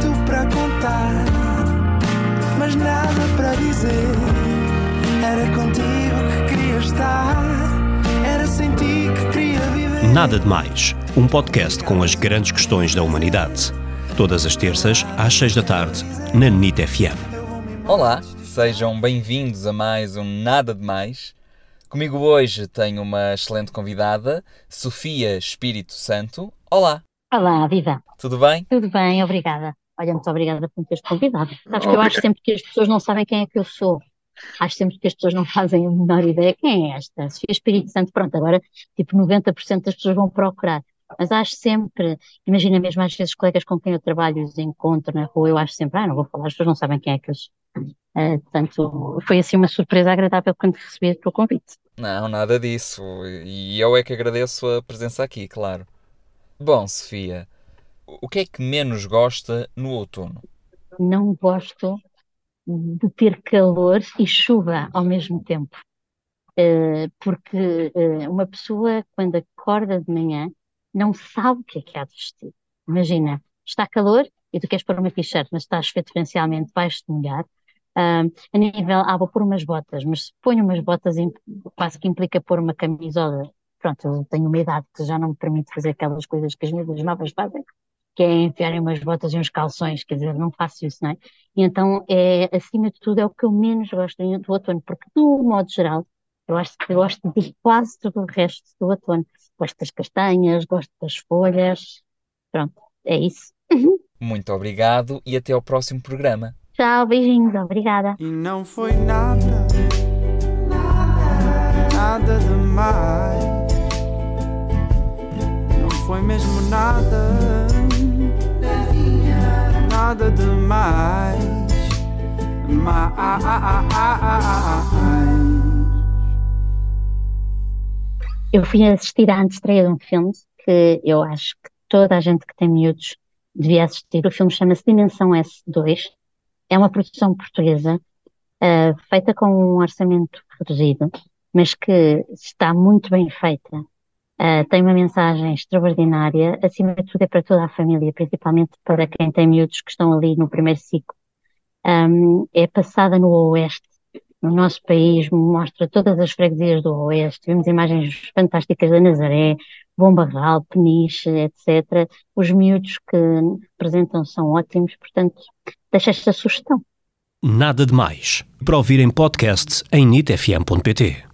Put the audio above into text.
tanto para contar, mas nada para dizer. Era contigo que queria estar, era sem ti que queria viver. Nada de Mais, um podcast com as grandes questões da humanidade. Todas as terças, às seis da tarde, na NIT FM. Olá, sejam bem-vindos a mais um Nada de Mais. Comigo hoje tenho uma excelente convidada, Sofia Espírito Santo. Olá, Olá, viva. tudo bem? Tudo bem? Obrigada. Olha, muito obrigada por me teres convidado. Sabes que eu acho sempre que as pessoas não sabem quem é que eu sou. Acho sempre que as pessoas não fazem a menor ideia quem é esta. Sofia Espírito Santo, pronto, agora tipo 90% das pessoas vão procurar. Mas acho sempre, imagina mesmo às vezes colegas com quem eu trabalho os encontro na rua, eu acho sempre, ah, não vou falar, as pessoas não sabem quem é que eu sou. Eh, portanto, foi assim uma surpresa agradável quando recebi o teu convite. Não, nada disso. E eu é que agradeço a presença aqui, claro. Bom, Sofia, o que é que menos gosta no outono? Não gosto de ter calor e chuva ao mesmo tempo. Eh, porque eh, uma pessoa, quando acorda de manhã, não sabe o que é que há de vestir. Imagina, está calor e tu queres pôr uma t-shirt, mas estás a chover torrencialmente, vais-te molhar. Ah, a nível, ah, vou pôr umas botas, mas se ponho umas botas, quase que implica pôr uma camisola. Pronto, eu tenho uma idade que já não me permite fazer aquelas coisas que as miúdas novas fazem, que é enfiarem umas botas e uns calções, quer dizer, não faço isso, não é? E então, é, acima de tudo, é o que eu menos gosto do outono, porque, do modo geral, eu acho que eu gosto de quase tudo o resto do outono. Gosto das castanhas, gosto das folhas. Pronto, é isso. Muito obrigado e até ao próximo programa. Tchau, beijinhos, obrigada. E não foi nada, nada demais. Não foi mesmo nada, nada demais. Mais. Eu fui assistir à antestreia de um filme que eu acho que toda a gente que tem miúdos devia assistir. O filme chama-se Dimensão S2. É uma produção portuguesa, ah, feita com um orçamento reduzido, mas que está muito bem feita. Ah, tem uma mensagem extraordinária. Acima de tudo, é para toda a família, principalmente para quem tem miúdos que estão ali no primeiro ciclo. Ahm, é passada no Oeste, no nosso país, mostra todas as freguesias do Oeste. Vemos imagens fantásticas da Nazaré, Bom Barral, Peniche, etc. Os miúdos que representam são ótimos, portanto, deixa esta sugestão. Nada de Mais. Para ouvir em podcast em nitfm.pt.